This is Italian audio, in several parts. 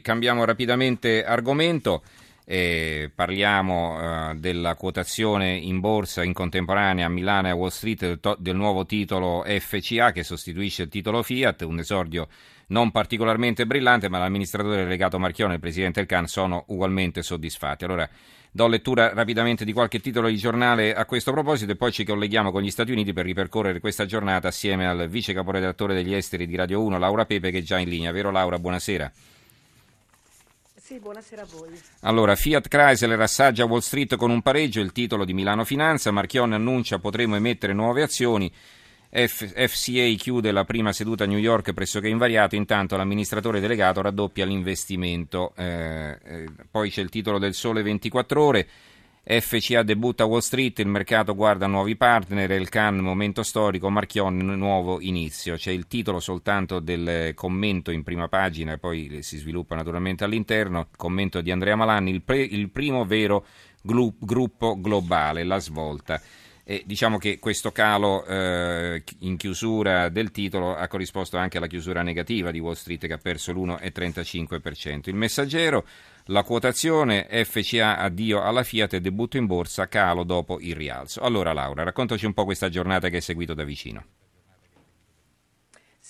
Cambiamo rapidamente argomento. Eh, parliamo eh, della quotazione in borsa in contemporanea a Milano e a Wall Street del, to- del, nuovo titolo FCA che sostituisce il titolo Fiat, un esordio non particolarmente brillante, ma l'amministratore delegato Marchione e il presidente del CAN sono ugualmente soddisfatti. Allora do lettura rapidamente di qualche titolo di giornale a questo proposito e poi ci colleghiamo con gli Stati Uniti per ripercorrere questa giornata assieme al vice caporedattore degli esteri di Radio 1, Laura Pepe, che è già in linea. Vero Laura? Buonasera. Sì, buonasera a voi. Allora, Fiat Chrysler assaggia Wall Street con un pareggio, il titolo di Milano Finanza, Marchionne annuncia potremo emettere nuove azioni, F- FCA chiude la prima seduta a New York pressoché invariato, intanto l'amministratore delegato raddoppia l'investimento. Eh, eh, poi c'è il titolo del Sole 24 ore. FCA debutta a Wall Street, il mercato guarda nuovi partner, il Can momento storico, Marchionne nuovo inizio. C'è il titolo soltanto del commento in prima pagina poi si sviluppa naturalmente all'interno, commento di Andrea Malanni, il, pre, il primo vero glu, gruppo globale, la svolta. E diciamo che questo calo eh, in chiusura del titolo ha corrisposto anche alla chiusura negativa di Wall Street che ha perso l'1,35%. Il messaggero la quotazione FCA addio alla Fiat e debutto in borsa calo dopo il rialzo. Allora Laura, raccontaci un po' questa giornata che hai seguito da vicino.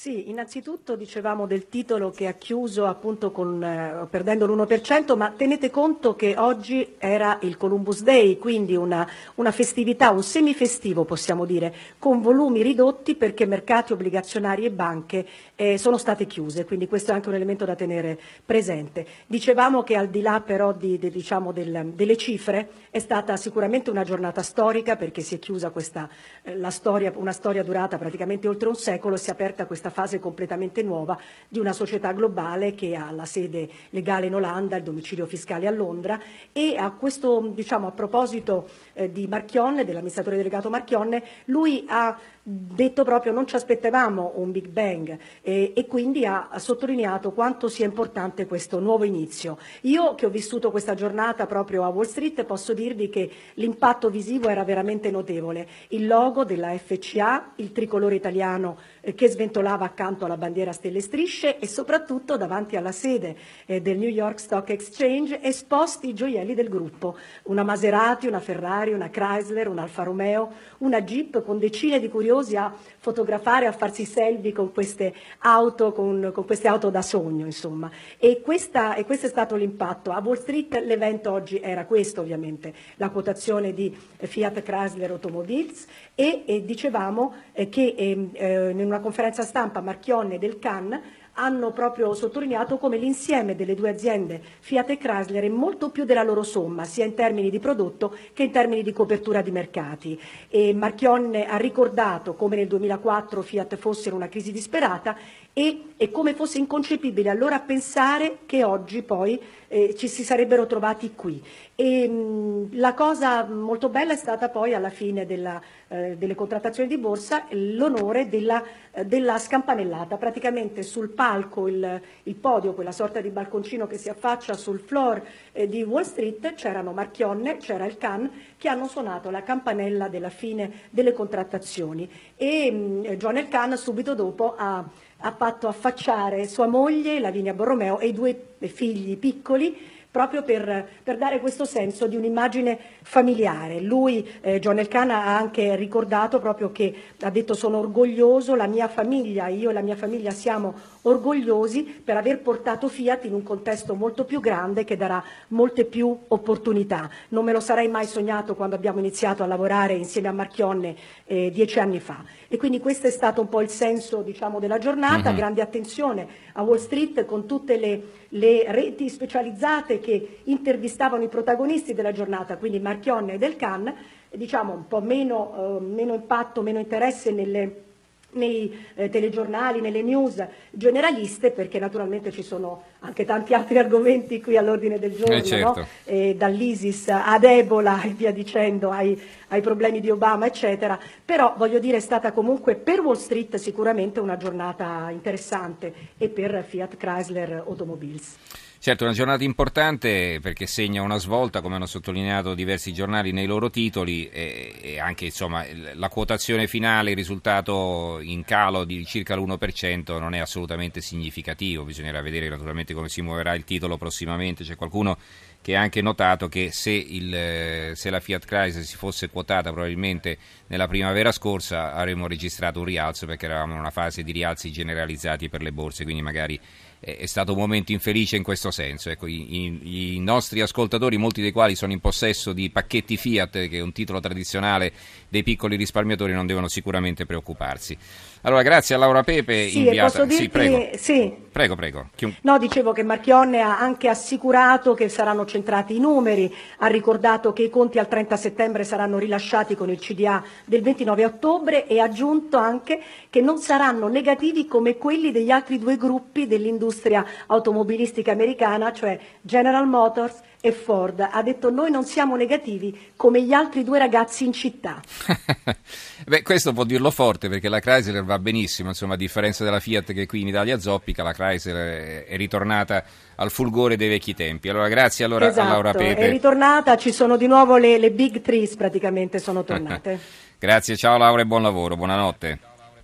Sì, innanzitutto dicevamo del titolo che ha chiuso appunto con, eh, perdendo l'1%, ma tenete conto che oggi era il Columbus Day, quindi una, una, festività, un semifestivo possiamo dire, con volumi ridotti perché mercati obbligazionari e banche eh, sono state chiuse, quindi questo è anche un elemento da tenere presente. Dicevamo che al di là però di, di, diciamo del, delle cifre è stata sicuramente una giornata storica perché si è chiusa questa, eh, storia, una storia durata praticamente oltre un secolo e si è aperta questa fase completamente nuova di una società globale che ha la sede legale in Olanda, il domicilio fiscale a Londra e a questo, diciamo, a proposito eh, di Marchionne, dell'amministratore delegato Marchionne, lui ha detto proprio non ci aspettavamo un Big Bang eh, e quindi ha, ha, sottolineato quanto sia importante questo nuovo inizio. Io che ho vissuto questa giornata proprio a Wall Street posso dirvi che l'impatto visivo era veramente notevole. Il logo della FCA, il tricolore italiano eh, che sventolava accanto alla bandiera stelle strisce e soprattutto davanti alla sede eh, del New York Stock Exchange esposti i gioielli del gruppo, una Maserati, una Ferrari, una Chrysler, un Alfa Romeo, una Jeep con decine di curiosi a fotografare, a farsi selfie con queste auto, con, con queste auto da sogno, insomma. E, questa, e, questo è stato l'impatto. A Wall Street l'evento oggi era questo, ovviamente, la quotazione di Fiat Chrysler Automobiles e, e dicevamo eh, che ehm, eh, in una conferenza stampa Marchionne del Cannes hanno proprio sottolineato come l'insieme delle due aziende Fiat e Chrysler è molto più della loro somma, sia in termini di prodotto che in termini di copertura di mercati. E Marchionne ha ricordato come nel 2004 Fiat fosse in una crisi disperata e, e come fosse inconcepibile allora pensare che oggi poi eh, ci si sarebbero trovati qui. E, mh, la cosa molto bella è stata poi alla fine della, eh, delle contrattazioni di borsa l'onore della, eh, della, scampanellata, praticamente sul palco, il, il, podio, quella sorta di balconcino che si affaccia sul floor eh, di Wall Street, c'erano Marchionne, c'era il Can, che hanno suonato la campanella della fine delle contrattazioni. E mh, John El Can subito dopo ha ha fatto affacciare sua moglie, Lavinia Borromeo, e i due figli piccoli proprio per, per, dare questo senso di un'immagine familiare. Lui, eh, John Elcana, ha anche ricordato proprio che ha detto sono orgoglioso, la mia famiglia, io e la mia famiglia siamo orgogliosi per aver portato Fiat in un contesto molto più grande che darà molte più opportunità. Non me lo sarei mai sognato quando abbiamo iniziato a lavorare insieme a Marchionne eh, dieci anni fa. E quindi questo è stato un po' il senso diciamo, della giornata, mm-hmm. grande attenzione a Wall Street con tutte le, le, reti specializzate che intervistavano i protagonisti della giornata, quindi Marchionne e Del Can, diciamo un po' meno, eh, meno impatto, meno interesse nelle nei eh, telegiornali, nelle news generaliste, perché naturalmente ci sono anche tanti altri argomenti qui all'ordine del giorno, eh certo. no? eh, dall'ISIS ad Ebola e via dicendo, ai, ai, problemi di Obama, eccetera. Però voglio dire è stata comunque per Wall Street sicuramente una giornata interessante e per Fiat Chrysler Automobiles. Certo, una giornata importante perché segna una svolta, come hanno sottolineato diversi giornali nei loro titoli, e, e anche insomma, la quotazione finale, il risultato in calo di circa l'1% non è assolutamente significativo, bisognerà vedere naturalmente come si muoverà il titolo prossimamente, c'è qualcuno che ha anche notato che se, il, se, la Fiat Chrysler si fosse quotata probabilmente nella primavera scorsa avremmo registrato un rialzo perché eravamo in una fase di rialzi generalizzati per le borse, quindi magari è stato un momento infelice in questo senso. Ecco, i, i, i, nostri ascoltatori, molti dei quali sono in possesso di pacchetti Fiat, che è un titolo tradizionale dei piccoli risparmiatori, non devono sicuramente preoccuparsi. Allora, grazie a Laura Pepe, sì, inviata. Dirti... Sì, prego. Sì. prego, prego. Chiun... No, dicevo che Marchionne ha anche assicurato che saranno centrati i numeri, ha ricordato che i conti al 30 settembre saranno rilasciati con il CDA del 29 ottobre e ha aggiunto anche che non saranno negativi come quelli degli altri due gruppi dell'industria automobilistica americana, cioè General Motors e Ford. Ha detto noi non siamo negativi come gli altri due ragazzi in città. Beh, questo può dirlo forte perché la Chrysler va benissimo, insomma, a differenza della Fiat che qui in Italia zoppica, la Chrysler è ritornata al fulgore dei vecchi tempi. Allora, grazie allora esatto, a Laura Pepe. È ritornata, ci sono di nuovo le, le big trees praticamente sono tornate. grazie, ciao Laura e buon lavoro, buonanotte.